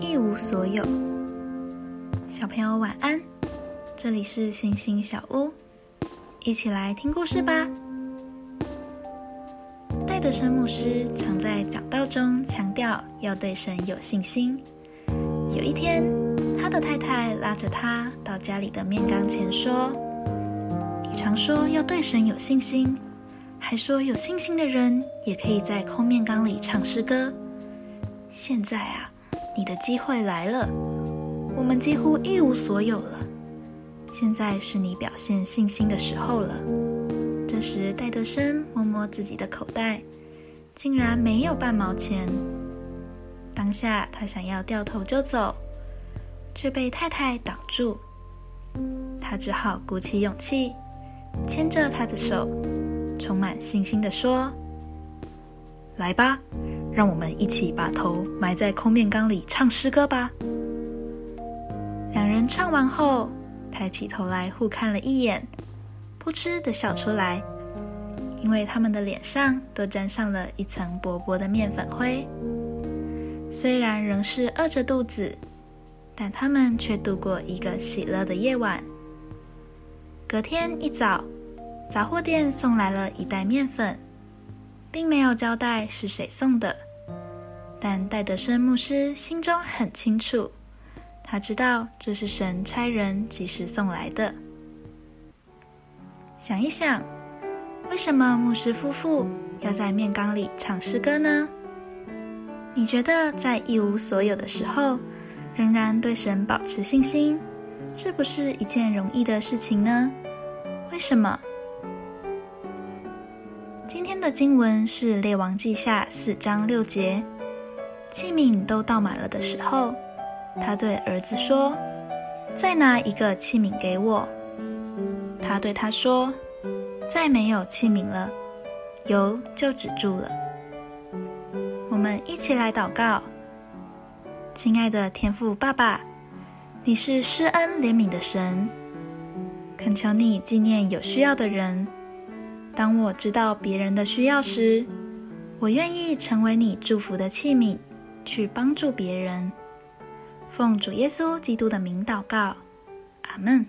一无所有。小朋友晚安，这里是星星小屋，一起来听故事吧。戴德生牧师常在讲道中强调要对神有信心。有一天，他的太太拉着他到家里的面缸前说：“你常说要对神有信心。”还说有信心的人也可以在空面缸里唱诗歌。现在啊，你的机会来了，我们几乎一无所有了。现在是你表现信心的时候了。这时，戴德生摸摸自己的口袋，竟然没有半毛钱。当下他想要掉头就走，却被太太挡住。他只好鼓起勇气，牵着她的手。充满信心的说：“来吧，让我们一起把头埋在空面缸里唱诗歌吧。”两人唱完后，抬起头来互看了一眼，噗嗤的笑出来，因为他们的脸上都沾上了一层薄薄的面粉灰。虽然仍是饿着肚子，但他们却度过一个喜乐的夜晚。隔天一早。杂货店送来了一袋面粉，并没有交代是谁送的，但戴德生牧师心中很清楚，他知道这是神差人及时送来的。想一想，为什么牧师夫妇要在面缸里唱诗歌呢？你觉得在一无所有的时候，仍然对神保持信心，是不是一件容易的事情呢？为什么？今天的经文是《列王记下》四章六节。器皿都倒满了的时候，他对儿子说：“再拿一个器皿给我。”他对他说：“再没有器皿了，油就止住了。”我们一起来祷告，亲爱的天父爸爸，你是施恩怜悯的神，恳求你纪念有需要的人。当我知道别人的需要时，我愿意成为你祝福的器皿，去帮助别人。奉主耶稣基督的名祷告，阿门。